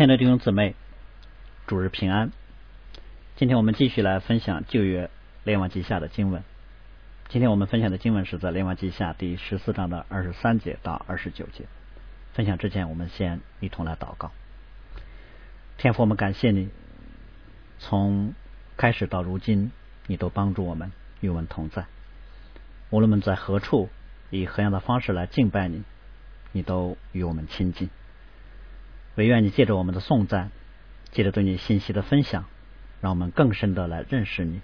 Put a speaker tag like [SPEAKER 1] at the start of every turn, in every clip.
[SPEAKER 1] 亲爱的弟兄姊妹，主日平安。今天我们继续来分享旧约列王记下的经文。今天我们分享的经文是在列王记下第十四章的二十三节到二十九节。分享之前，我们先一同来祷告。天父，我们感谢你，从开始到如今，你都帮助我们，与我们同在。无论我们在何处，以何样的方式来敬拜你，你都与我们亲近。唯愿你借着我们的颂赞，借着对你信息的分享，让我们更深的来认识你，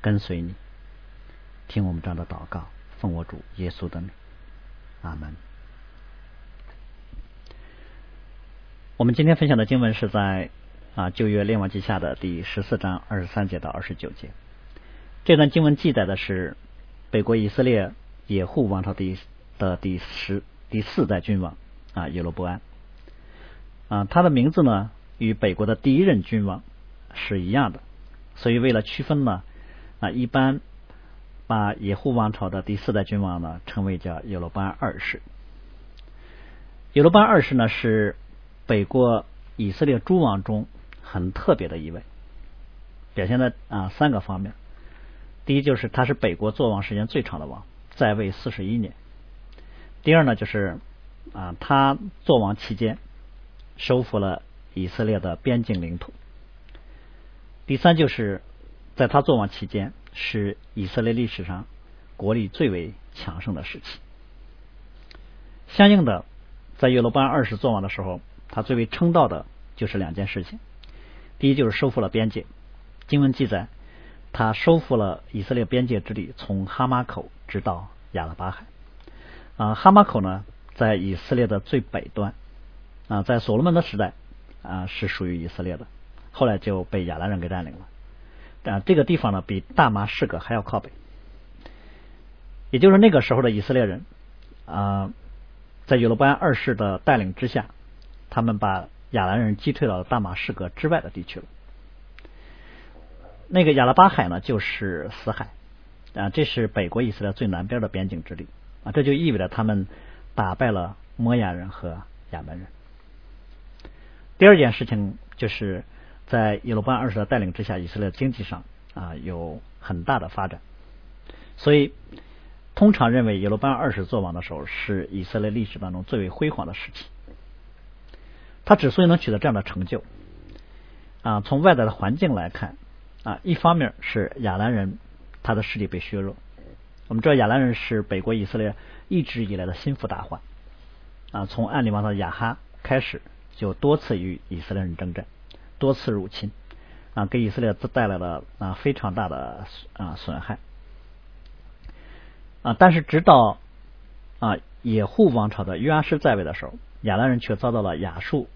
[SPEAKER 1] 跟随你。听我们这样的祷告，奉我主耶稣的名，阿门。我们今天分享的经文是在啊旧约列王记下的第十四章二十三节到二十九节。这段经文记载的是北国以色列野户王朝第的第十第四代君王啊耶罗伯安。啊，他的名字呢与北国的第一任君王是一样的，所以为了区分呢，啊，一般把野户王朝的第四代君王呢称为叫耶罗班二世。耶罗班二世呢是北国以色列诸王中很特别的一位，表现在啊三个方面。第一就是他是北国做王时间最长的王，在位四十一年。第二呢就是啊他做王期间。收复了以色列的边境领土。第三，就是在他作王期间，是以色列历史上国力最为强盛的时期。相应的，在耶罗班二世作王的时候，他最为称道的就是两件事情。第一，就是收复了边界。经文记载，他收复了以色列边界之地，从哈马口直到亚拉巴海。啊，哈马口呢，在以色列的最北端。啊，在所罗门的时代啊，是属于以色列的，后来就被亚兰人给占领了。啊，这个地方呢，比大马士革还要靠北。也就是那个时候的以色列人啊，在约罗波安二世的带领之下，他们把亚兰人击退到了大马士革之外的地区了。那个亚拉巴海呢，就是死海啊，这是北国以色列最南边的边境之地啊，这就意味着他们打败了摩亚人和亚门人。第二件事情就是在耶罗班二世的带领之下，以色列经济上啊有很大的发展，所以通常认为耶罗班二世做王的时候是以色列历史当中最为辉煌的时期。他之所以能取得这样的成就啊，从外在的环境来看啊，一方面是亚兰人他的势力被削弱。我们知道亚兰人是北国以色列一直以来的心腹大患啊，从暗里王的亚哈开始。就多次与以色列人征战，多次入侵啊，给以色列带来了啊非常大的啊损害啊。但是直到啊野户王朝的约阿施在位的时候，亚兰人却遭到了亚述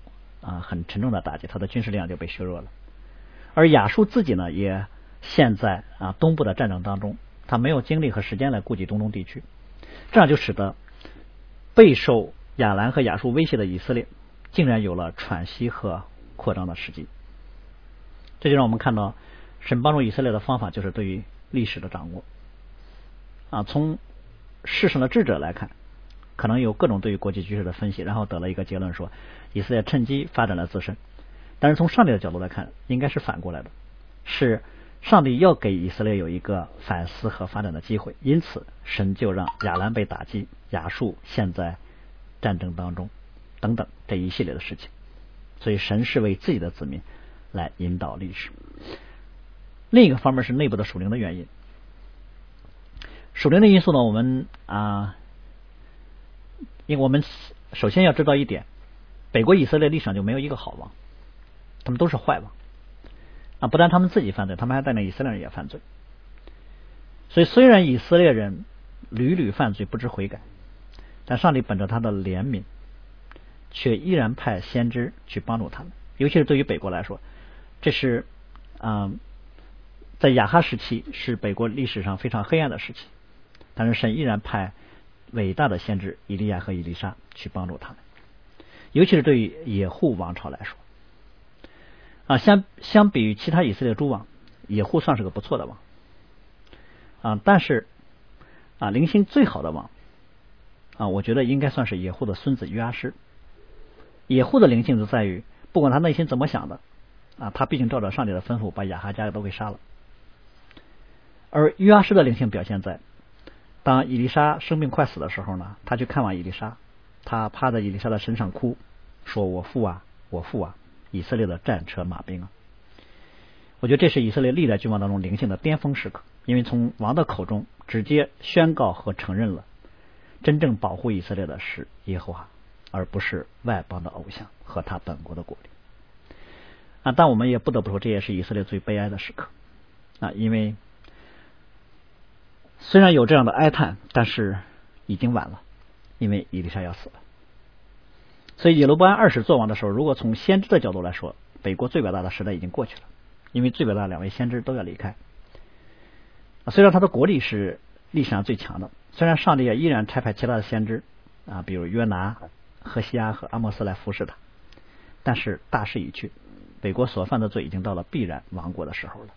[SPEAKER 1] 啊很沉重的打击，他的军事力量就被削弱了。而亚述自己呢，也陷在啊东部的战争当中，他没有精力和时间来顾及东东地区，这样就使得备受亚兰和亚述威胁的以色列。竟然有了喘息和扩张的时机，这就让我们看到神帮助以色列的方法就是对于历史的掌握啊。从世上的智者来看，可能有各种对于国际局势的分析，然后得了一个结论说以色列趁机发展了自身。但是从上帝的角度来看，应该是反过来的，是上帝要给以色列有一个反思和发展的机会，因此神就让亚兰被打击，亚述陷在战争当中。等等这一系列的事情，所以神是为自己的子民来引导历史。另一个方面是内部的属灵的原因。属灵的因素呢，我们啊，因为我们首先要知道一点，北国以色列历史上就没有一个好王，他们都是坏王啊！不但他们自己犯罪，他们还带领以色列人也犯罪。所以虽然以色列人屡屡犯罪不知悔改，但上帝本着他的怜悯。却依然派先知去帮助他们，尤其是对于北国来说，这是嗯，在亚哈时期是北国历史上非常黑暗的时期，但是神依然派伟大的先知以利亚和以利沙去帮助他们，尤其是对于野户王朝来说，啊，相相比于其他以色列诸王，野户算是个不错的王，啊，但是啊，灵性最好的王啊，我觉得应该算是野户的孙子约阿施。野户的灵性就在于不管他内心怎么想的啊，他毕竟照着上帝的吩咐，把亚哈家都给杀了。而约阿施的灵性表现在，当伊丽莎生病快死的时候呢，他去看望伊丽莎，他趴在伊丽莎的身上哭，说：“我父啊，我父啊，以色列的战车马兵啊！”我觉得这是以色列历代君王当中灵性的巅峰时刻，因为从王的口中直接宣告和承认了，真正保护以色列的是耶和华。而不是外邦的偶像和他本国的国力啊！但我们也不得不说，这也是以色列最悲哀的时刻啊！因为虽然有这样的哀叹，但是已经晚了，因为伊丽莎要死了。所以耶罗波安二世做王的时候，如果从先知的角度来说，北国最伟大的时代已经过去了，因为最伟大的两位先知都要离开。虽然他的国力是历史上最强的，虽然上帝也依然差派其他的先知啊，比如约拿。何西阿和阿莫斯来服侍他，但是大势已去，北国所犯的罪已经到了必然亡国的时候了。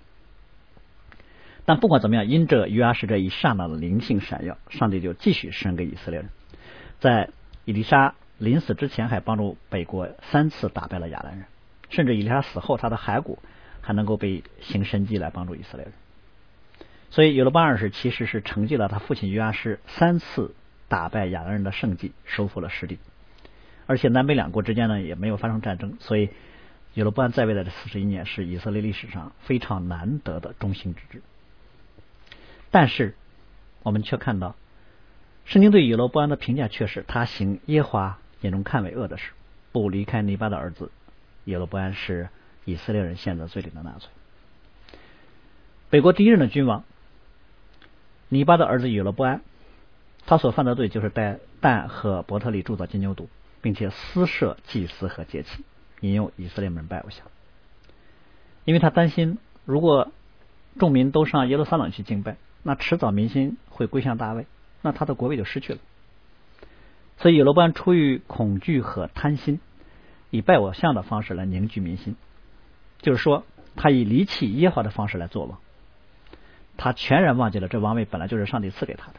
[SPEAKER 1] 但不管怎么样，因着约阿施这一刹那的灵性闪耀，上帝就继续施恩给以色列人，在伊丽莎临死之前，还帮助北国三次打败了亚兰人，甚至伊丽莎死后，他的骸骨还能够被行神迹来帮助以色列人。所以，有了巴二世其实是承继了他父亲约阿施三次打败亚兰人的圣迹，收复了失地。而且南北两国之间呢也没有发生战争，所以耶罗波安在位的这四十一年是以色列历史上非常难得的中兴之治。但是我们却看到，圣经对耶罗波安的评价却是他行耶华眼中看为恶的事，不离开尼巴的儿子耶罗波安是以色列人陷在罪里的纳粹。北国第一任的君王尼巴的儿子耶罗波安，他所犯的罪就是在但和伯特利铸造金牛犊。并且私设祭司和节期，引诱以色列人拜偶像，因为他担心，如果众民都上耶路撒冷去敬拜，那迟早民心会归向大卫，那他的国位就失去了。所以，罗班出于恐惧和贪心，以拜偶像的方式来凝聚民心，就是说，他以离弃耶和华的方式来做王，他全然忘记了这王位本来就是上帝赐给他的。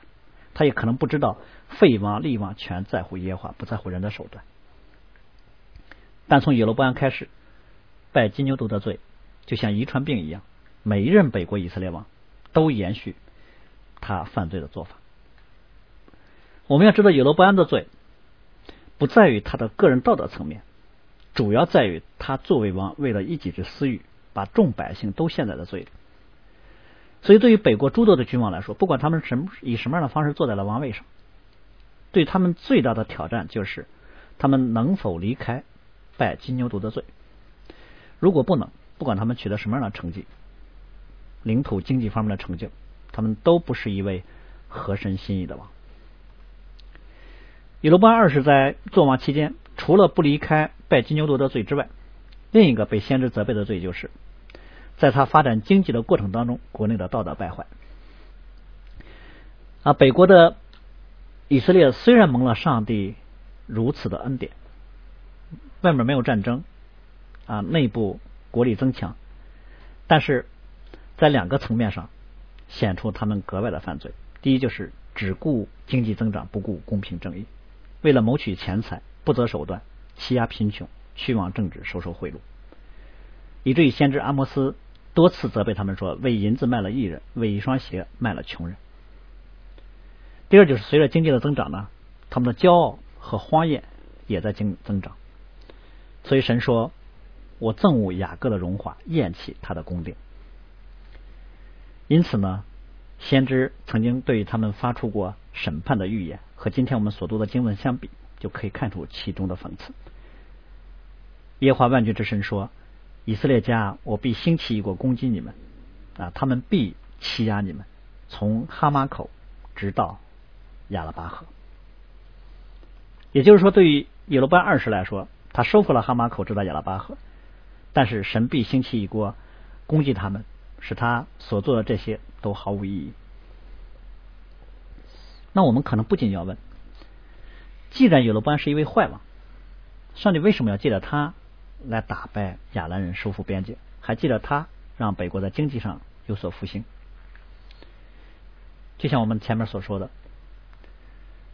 [SPEAKER 1] 他也可能不知道，废王立王全在乎耶和华，不在乎人的手段。但从耶罗波安开始，拜金牛犊的罪就像遗传病一样，每一任北国以色列王都延续他犯罪的做法。我们要知道，耶罗波安的罪不在于他的个人道德层面，主要在于他作为王为了一己之私欲，把众百姓都陷在了罪里。所以，对于北国诸多的君王来说，不管他们什么以什么样的方式坐在了王位上，对他们最大的挑战就是他们能否离开拜金牛犊的罪。如果不能，不管他们取得什么样的成绩，领土经济方面的成就，他们都不是一位合神心意的王。以罗波安二世在做王期间，除了不离开拜金牛犊的罪之外，另一个被先知责备的罪就是。在他发展经济的过程当中，国内的道德败坏啊，北国的以色列虽然蒙了上帝如此的恩典，外面没有战争啊，内部国力增强，但是在两个层面上显出他们格外的犯罪。第一，就是只顾经济增长，不顾公平正义，为了谋取钱财，不择手段，欺压贫穷，虚妄政治，收受贿赂，以至于先知阿摩斯。多次责备他们说，为银子卖了艺人，为一双鞋卖了穷人。第二就是随着经济的增长呢，他们的骄傲和荒宴也在增增长。所以神说：“我憎恶雅各的荣华，厌弃他的宫殿。”因此呢，先知曾经对他们发出过审判的预言，和今天我们所读的经文相比，就可以看出其中的讽刺。耶和华万军之神说。以色列家，我必兴起一国攻击你们啊！他们必欺压你们，从哈马口直到亚拉巴河。也就是说，对于耶罗班二世来说，他收复了哈马口直到亚拉巴河，但是神必兴起一国攻击他们，使他所做的这些都毫无意义。那我们可能不仅要问：既然耶罗班是一位坏王，上帝为什么要借着他？来打败亚兰人，收复边界，还记得他让北国在经济上有所复兴。就像我们前面所说的，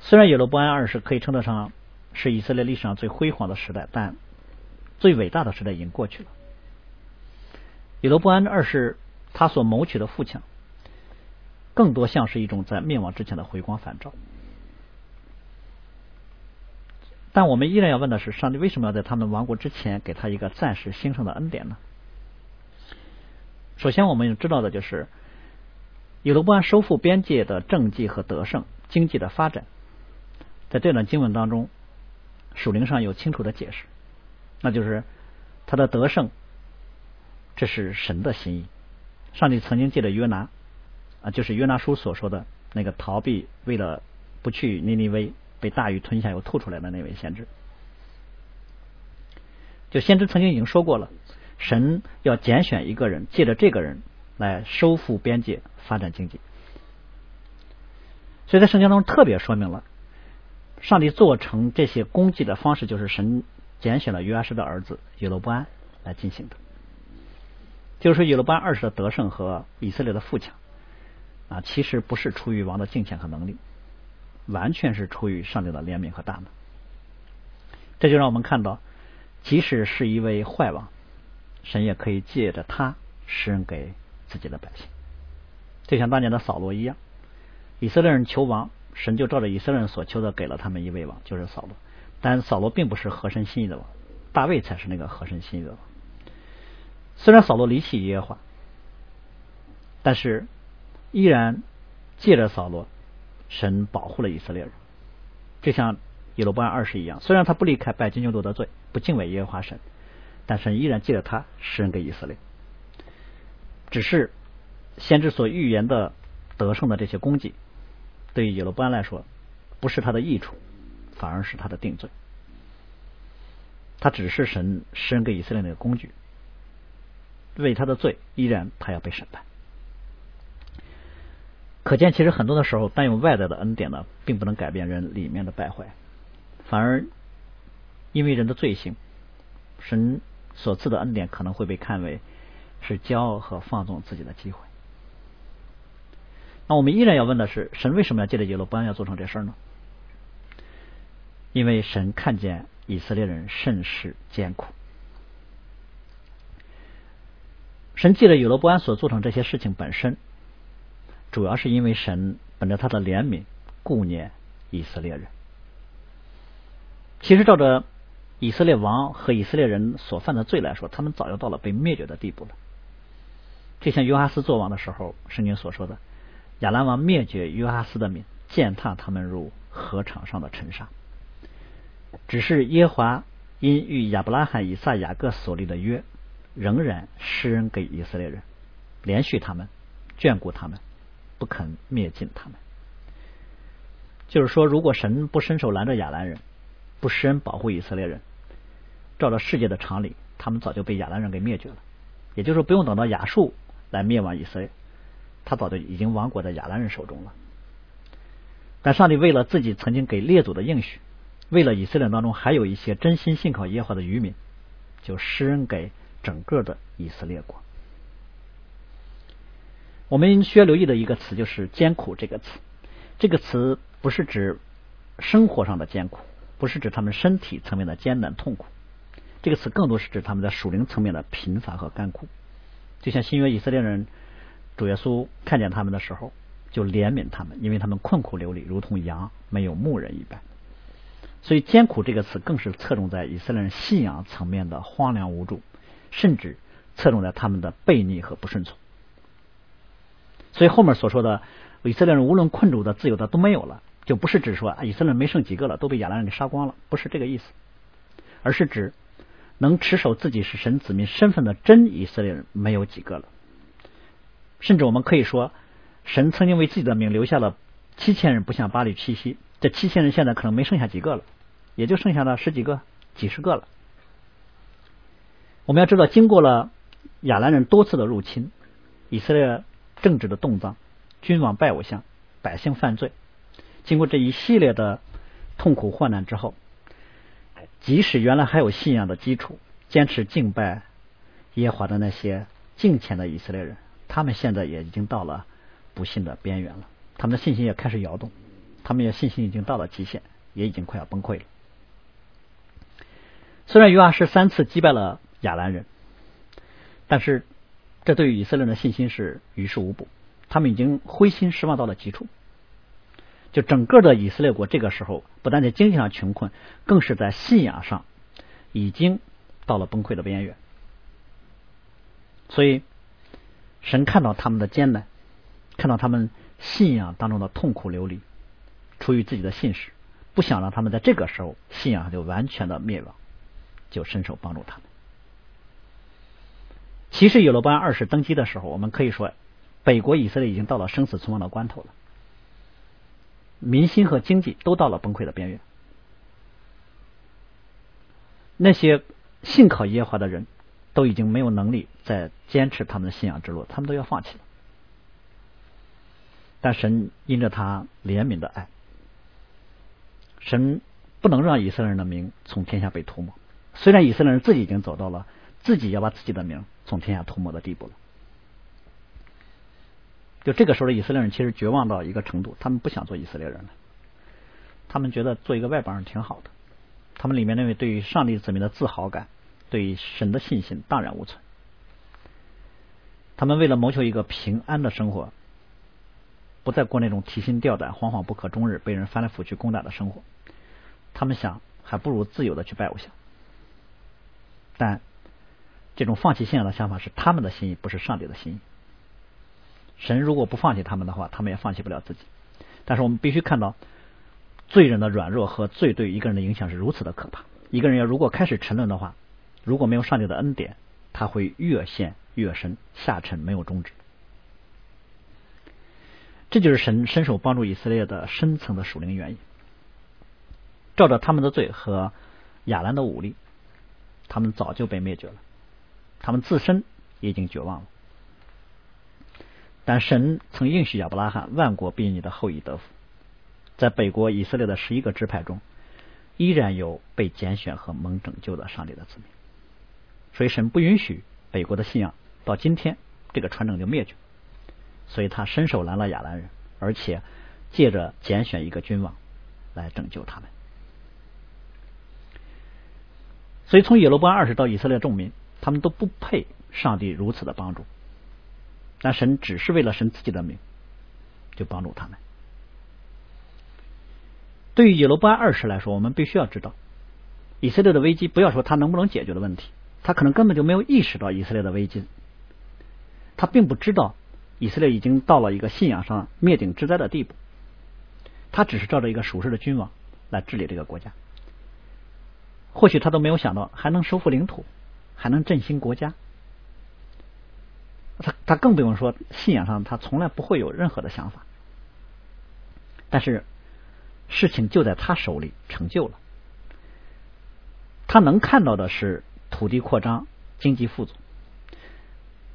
[SPEAKER 1] 虽然耶罗波安二世可以称得上是以色列历史上最辉煌的时代，但最伟大的时代已经过去了。耶罗波安二世他所谋取的富强，更多像是一种在灭亡之前的回光返照。但我们依然要问的是：上帝为什么要在他们亡国之前给他一个暂时兴盛的恩典呢？首先，我们知道的就是，耶罗波安收复边界的政绩和得胜、经济的发展，在这段经文当中，属灵上有清楚的解释，那就是他的得胜，这是神的心意。上帝曾经借着约拿啊，就是约拿书所说的那个逃避，为了不去尼尼微。被大鱼吞下又吐出来的那位先知，就先知曾经已经说过了，神要拣选一个人，借着这个人来收复边界、发展经济。所以在圣经当中特别说明了，上帝做成这些功绩的方式，就是神拣选了约阿施的儿子耶罗波安来进行的。就是说，耶罗波安二世的得胜和以色列的富强啊，其实不是出于王的敬虔和能力。完全是出于上帝的怜悯和大能，这就让我们看到，即使是一位坏王，神也可以借着他施恩给自己的百姓，就像当年的扫罗一样。以色列人求王，神就照着以色列人所求的给了他们一位王，就是扫罗。但扫罗并不是合神心意的王，大卫才是那个合神心意的王。虽然扫罗离弃耶和华，但是依然借着扫罗。神保护了以色列人，就像耶罗波安二世一样。虽然他不离开拜金牛犊的罪，不敬畏耶和华神，但神依然记得他施恩给以色列。只是先知所预言的得胜的这些功绩，对于耶罗波安来说，不是他的益处，反而是他的定罪。他只是神施恩给以色列那个工具，为他的罪，依然他要被审判。可见，其实很多的时候，单用外在的恩典呢，并不能改变人里面的败坏，反而因为人的罪行，神所赐的恩典可能会被看为是骄傲和放纵自己的机会。那我们依然要问的是，神为什么要借着耶罗波安要做成这事儿呢？因为神看见以色列人甚是艰苦，神借着有罗波安所做成这些事情本身。主要是因为神本着他的怜悯顾念以色列人。其实照着以色列王和以色列人所犯的罪来说，他们早就到了被灭绝的地步了。就像约哈斯做王的时候，圣经所说的，亚兰王灭绝约哈斯的民，践踏他们如禾场上的尘沙。只是耶华因与亚伯拉罕、以撒、雅各所立的约，仍然施恩给以色列人，连续他们，眷顾他们。不肯灭尽他们，就是说，如果神不伸手拦着亚兰人，不施恩保护以色列人，照着世界的常理，他们早就被亚兰人给灭绝了。也就是，不用等到亚述来灭亡以色列，他早就已经亡国在亚兰人手中了。但上帝为了自己曾经给列祖的应许，为了以色列当中还有一些真心信靠耶和华的渔民，就施恩给整个的以色列国。我们需要留意的一个词就是“艰苦”这个词。这个词不是指生活上的艰苦，不是指他们身体层面的艰难痛苦。这个词更多是指他们在属灵层面的贫乏和干枯。就像新约以色列人，主耶稣看见他们的时候，就怜悯他们，因为他们困苦流离，如同羊没有牧人一般。所以“艰苦”这个词更是侧重在以色列人信仰层面的荒凉无助，甚至侧重在他们的悖逆和不顺从。所以后面所说的以色列人无论困住的、自由的都没有了，就不是指说以色列人没剩几个了，都被亚兰人给杀光了，不是这个意思，而是指能持守自己是神子民身份的真以色列人没有几个了。甚至我们可以说，神曾经为自己的名留下了七千人不向巴黎屈膝，这七千人现在可能没剩下几个了，也就剩下了十几个、几十个了。我们要知道，经过了亚兰人多次的入侵，以色列。政治的动荡，君王拜偶像，百姓犯罪。经过这一系列的痛苦患难之后，即使原来还有信仰的基础，坚持敬拜耶和华的那些敬虔的以色列人，他们现在也已经到了不幸的边缘了。他们的信心也开始摇动，他们的信心已经到了极限，也已经快要崩溃了。虽然约阿施三次击败了亚兰人，但是这对于以色列人的信心是于事无补，他们已经灰心失望到了极处。就整个的以色列国这个时候，不但在经济上穷困，更是在信仰上已经到了崩溃的边缘。所以，神看到他们的艰难，看到他们信仰当中的痛苦流离，出于自己的信使，不想让他们在这个时候信仰就完全的灭亡，就伸手帮助他们。其实，有罗班二世登基的时候，我们可以说，北国以色列已经到了生死存亡的关头了。民心和经济都到了崩溃的边缘，那些信靠耶和华的人都已经没有能力再坚持他们的信仰之路，他们都要放弃了。但神因着他怜悯的爱，神不能让以色列人的名从天下被涂抹。虽然以色列人自己已经走到了自己要把自己的名从天下涂抹的地步了。就这个时候的以色列人其实绝望到一个程度，他们不想做以色列人了。他们觉得做一个外邦人挺好的。他们里面那位对于上帝子民的自豪感，对于神的信心荡然无存。他们为了谋求一个平安的生活，不再过那种提心吊胆、惶惶不可终日、被人翻来覆去攻打的生活。他们想，还不如自由的去拜偶像。但这种放弃信仰的想法是他们的心意，不是上帝的心意。神如果不放弃他们的话，他们也放弃不了自己。但是我们必须看到，罪人的软弱和罪对一个人的影响是如此的可怕。一个人要如果开始沉沦的话，如果没有上帝的恩典，他会越陷越深，下沉没有终止。这就是神伸手帮助以色列的深层的属灵原因。照着他们的罪和亚兰的武力，他们早就被灭绝了，他们自身已经绝望了。但神曾应许亚伯拉罕，万国必你的后裔得福。在北国以色列的十一个支派中，依然有被拣选和蒙拯救的上帝的子民。所以神不允许北国的信仰到今天这个传承就灭绝。所以他伸手拦了亚兰人，而且借着拣选一个君王来拯救他们。所以从耶罗波安二世到以色列众民，他们都不配上帝如此的帮助。但神只是为了神自己的名，就帮助他们。对于耶罗波安二世来说，我们必须要知道，以色列的危机，不要说他能不能解决的问题，他可能根本就没有意识到以色列的危机，他并不知道以色列已经到了一个信仰上灭顶之灾的地步，他只是照着一个属世的君王来治理这个国家，或许他都没有想到还能收复领土，还能振兴国家。他他更不用说信仰上，他从来不会有任何的想法。但是事情就在他手里成就了，他能看到的是土地扩张、经济富足，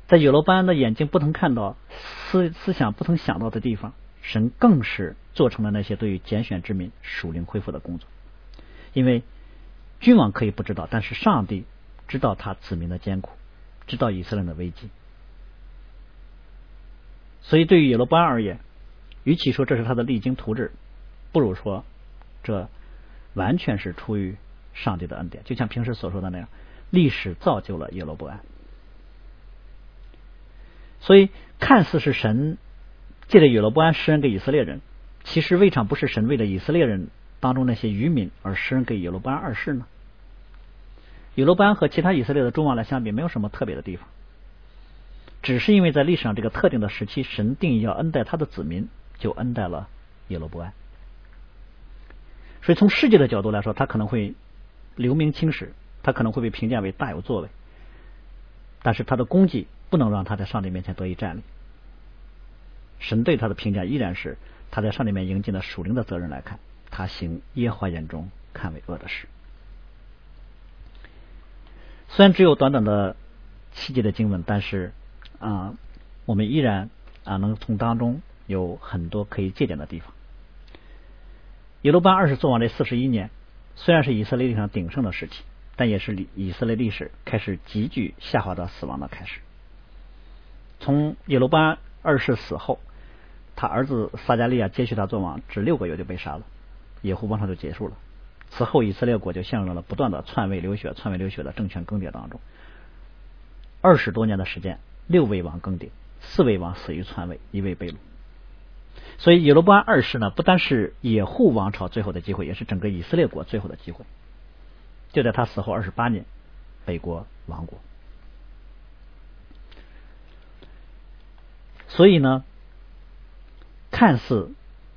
[SPEAKER 1] 在有罗班的眼睛不曾看到、思思想不曾想到的地方，神更是做成了那些对于拣选之民属灵恢复的工作。因为君王可以不知道，但是上帝知道他子民的艰苦，知道以色列的危机。所以，对于耶罗波安而言，与其说这是他的励精图治，不如说这完全是出于上帝的恩典。就像平时所说的那样，历史造就了耶罗波安。所以，看似是神借着耶罗波安施恩给以色列人，其实未尝不是神为了以色列人当中那些渔民而施恩给耶罗波安二世呢？耶罗波安和其他以色列的众王来相比，没有什么特别的地方。只是因为在历史上这个特定的时期，神定义要恩待他的子民，就恩待了耶罗波安。所以从世界的角度来说，他可能会留名青史，他可能会被评价为大有作为。但是他的功绩不能让他在上帝面前得以站立。神对他的评价依然是他在上帝面应尽了属灵的责任来看，他行耶和华眼中看为恶的事。虽然只有短短的七节的经文，但是。啊，我们依然啊能从当中有很多可以借鉴的地方。耶路巴二世做完这四十一年，虽然是以色列历史上鼎盛的时期，但也是以色列历史开始急剧下滑到死亡的开始。从耶路巴二世死后，他儿子撒加利亚接续他做王，只六个月就被杀了，耶户王朝就结束了。此后以色列国就陷入了不断的篡位流血、篡位流血的政权更迭当中。二十多年的时间，六位王更迭，四位王死于篡位，一位被掳。所以以罗波安二世呢，不单是野护王朝最后的机会，也是整个以色列国最后的机会。就在他死后二十八年，北国亡国。所以呢，看似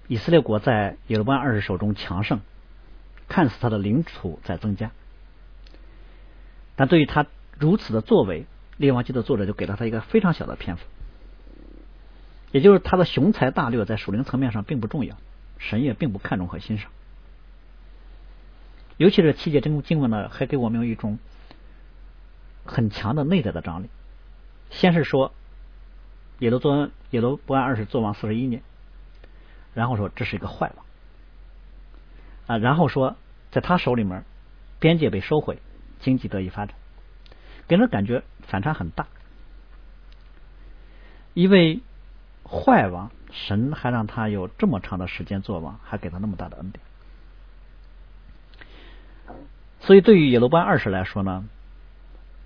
[SPEAKER 1] 以色列国在耶罗波安二世手中强盛，看似他的领土在增加，但对于他如此的作为，列王记的作者就给了他一个非常小的篇幅。也就是他的雄才大略在属灵层面上并不重要，神也并不看重和欣赏。尤其是七节真经文呢，还给我们有一种很强的内在的张力。先是说耶罗多恩耶罗波安二世做王四十一年，然后说这是一个坏王啊，然后说在他手里面边界被收回，经济得以发展，给人感觉反差很大，因为。坏王，神还让他有这么长的时间做王，还给他那么大的恩典。所以，对于耶罗波安二世来说呢，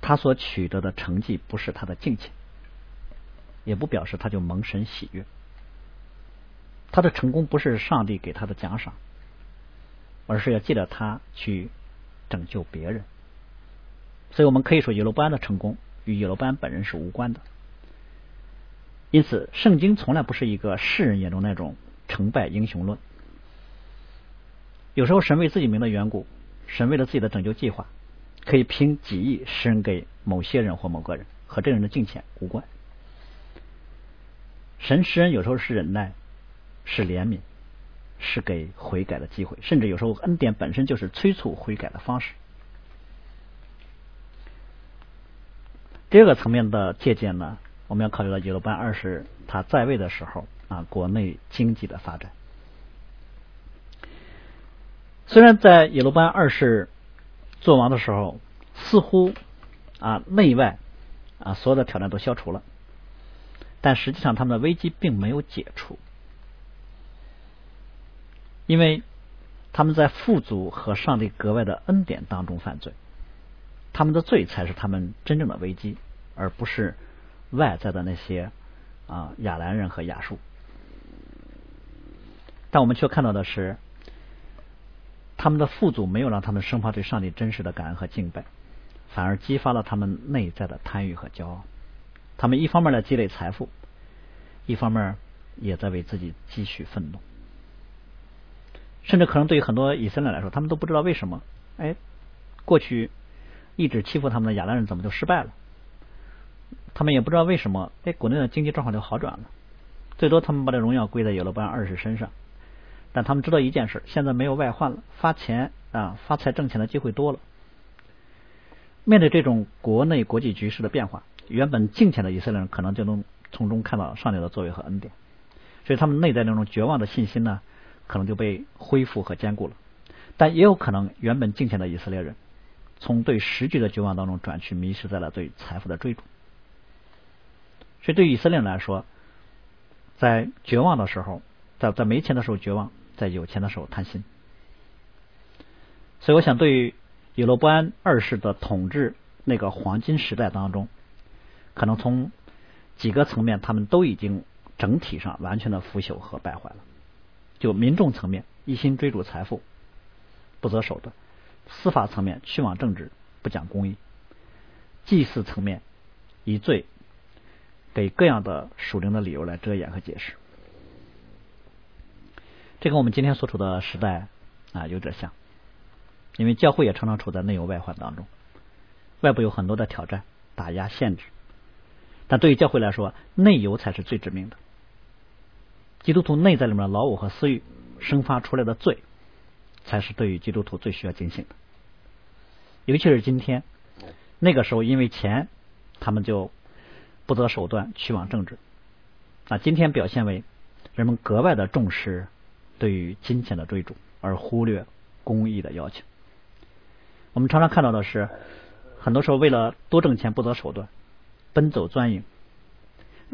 [SPEAKER 1] 他所取得的成绩不是他的境界，也不表示他就蒙神喜悦。他的成功不是上帝给他的奖赏，而是要借着他去拯救别人。所以我们可以说，耶罗班的成功与耶罗班本人是无关的。因此，圣经从来不是一个世人眼中那种成败英雄论。有时候，神为自己名的缘故，神为了自己的拯救计划，可以凭己意施恩给某些人或某个人，和这个人的敬虔无关。神施恩有时候是忍耐，是怜悯，是给悔改的机会，甚至有时候恩典本身就是催促悔改的方式。第二个层面的借鉴呢？我们要考虑到耶罗班二世他在位的时候啊，国内经济的发展。虽然在耶罗班二世做王的时候，似乎啊内外啊所有的挑战都消除了，但实际上他们的危机并没有解除，因为他们在富足和上帝格外的恩典当中犯罪，他们的罪才是他们真正的危机，而不是。外在的那些啊亚兰人和亚述，但我们却看到的是，他们的富足没有让他们生发对上帝真实的感恩和敬拜，反而激发了他们内在的贪欲和骄傲。他们一方面在积累财富，一方面也在为自己积蓄愤怒。甚至可能对于很多以色列来说，他们都不知道为什么，哎，过去一直欺负他们的亚兰人怎么就失败了？他们也不知道为什么，哎，国内的经济状况就好转了。最多他们把这荣耀归在耶罗波安二世身上，但他们知道一件事：现在没有外患了，发钱啊发财挣钱的机会多了。面对这种国内国际局势的变化，原本敬虔的以色列人可能就能从中看到上帝的作为和恩典，所以他们内在那种绝望的信心呢，可能就被恢复和坚固了。但也有可能，原本敬虔的以色列人从对时局的绝望当中转去，迷失在了对财富的追逐。所以，对以色列人来说，在绝望的时候，在在没钱的时候绝望，在有钱的时候贪心。所以，我想，对于以罗波安二世的统治那个黄金时代当中，可能从几个层面，他们都已经整体上完全的腐朽和败坏了。就民众层面，一心追逐财富，不择手段；司法层面，去往政治，不讲公义；祭祀层面，以罪。给各样的属灵的理由来遮掩和解释，这跟我们今天所处的时代啊有点像，因为教会也常常处在内忧外患当中，外部有很多的挑战、打压、限制，但对于教会来说，内忧才是最致命的。基督徒内在里面老我和私欲生发出来的罪，才是对于基督徒最需要警醒的。尤其是今天，那个时候因为钱，他们就。不择手段，去往政治。啊，今天表现为人们格外的重视对于金钱的追逐，而忽略公益的要求。我们常常看到的是，很多时候为了多挣钱不择手段，奔走钻营。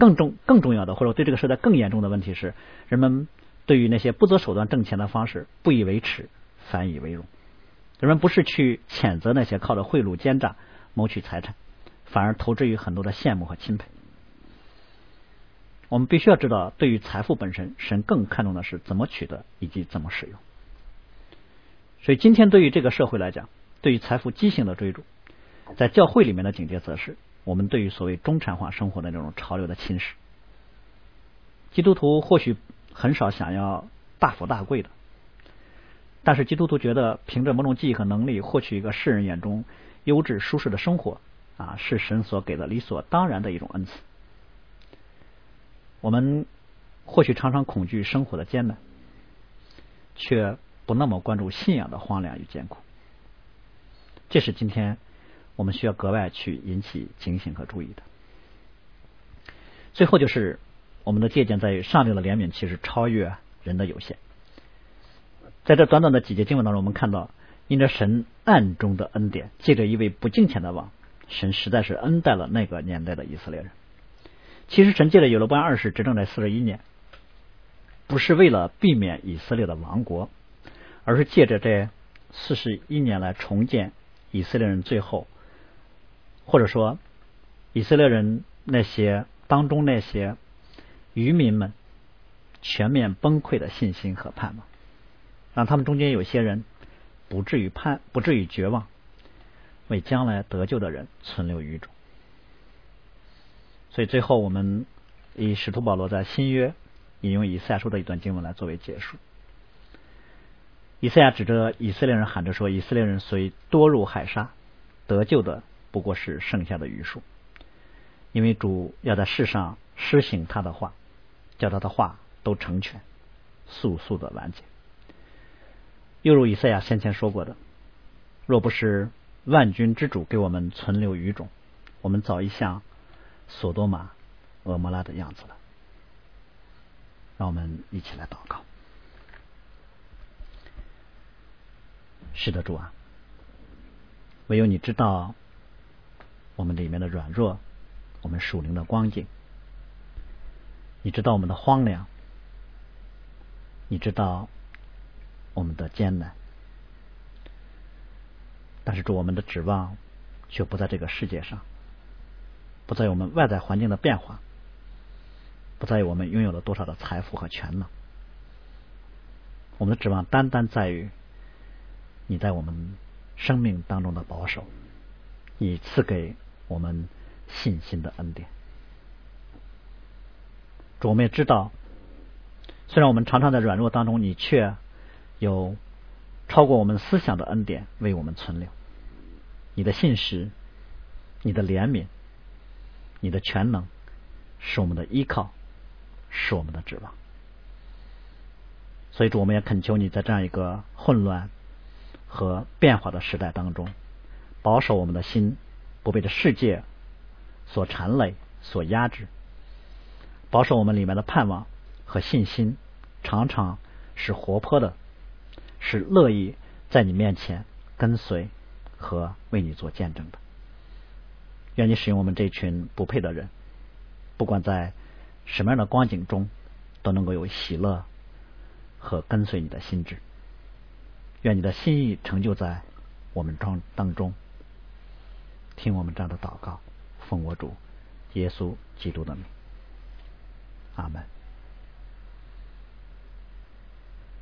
[SPEAKER 1] 更重更重要的，或者对这个时代更严重的问题是，人们对于那些不择手段挣钱的方式不以为耻，反以为荣。人们不是去谴责那些靠着贿赂奸诈谋取财产，反而投之于很多的羡慕和钦佩。我们必须要知道，对于财富本身，神更看重的是怎么取得以及怎么使用。所以，今天对于这个社会来讲，对于财富畸形的追逐，在教会里面的警戒，则是我们对于所谓中产化生活的这种潮流的侵蚀。基督徒或许很少想要大富大贵的。但是基督徒觉得，凭着某种技艺和能力获取一个世人眼中优质舒适的生活，啊，是神所给的理所当然的一种恩赐。我们或许常常恐惧生活的艰难，却不那么关注信仰的荒凉与艰苦。这是今天我们需要格外去引起警醒和注意的。最后就是我们的借鉴在于，上帝的怜悯其实超越人的有限。在这短短的几节经文当中，我们看到，因着神暗中的恩典，借着一位不敬虔的王，神实在是恩待了那个年代的以色列人。其实，神借着有罗波安二世执政在四十一年，不是为了避免以色列的亡国，而是借着这四十一年来重建以色列人最后，或者说以色列人那些当中那些渔民们全面崩溃的信心和盼望。让他们中间有些人不至于盼，不至于绝望，为将来得救的人存留余种。所以最后，我们以使徒保罗在新约引用以赛亚书的一段经文来作为结束。以赛亚指着以色列人喊着说：“以色列人虽多入海沙，得救的不过是剩下的余数，因为主要在世上施行他的话，叫他的话都成全，速速的完结。”又如以赛亚先前说过的，若不是万军之主给我们存留余种，我们早已像索多玛、俄摩拉的样子了。让我们一起来祷告。是的，主啊，唯有你知道我们里面的软弱，我们属灵的光景，你知道我们的荒凉，你知道。我们的艰难，但是主我们的指望却不在这个世界上，不在我们外在环境的变化，不在于我们拥有了多少的财富和权能。我们的指望单单在于你在我们生命当中的保守，你赐给我们信心的恩典。主，我们也知道，虽然我们常常在软弱当中，你却。有超过我们思想的恩典为我们存留，你的信实，你的怜悯，你的全能，是我们的依靠，是我们的指望。所以，主，我们也恳求你在这样一个混乱和变化的时代当中，保守我们的心不被这世界所缠累、所压制，保守我们里面的盼望和信心，常常是活泼的。是乐意在你面前跟随和为你做见证的。愿你使用我们这群不配的人，不管在什么样的光景中，都能够有喜乐和跟随你的心智。愿你的心意成就在我们当当中。听我们这样的祷告，奉我主耶稣基督的名，阿门。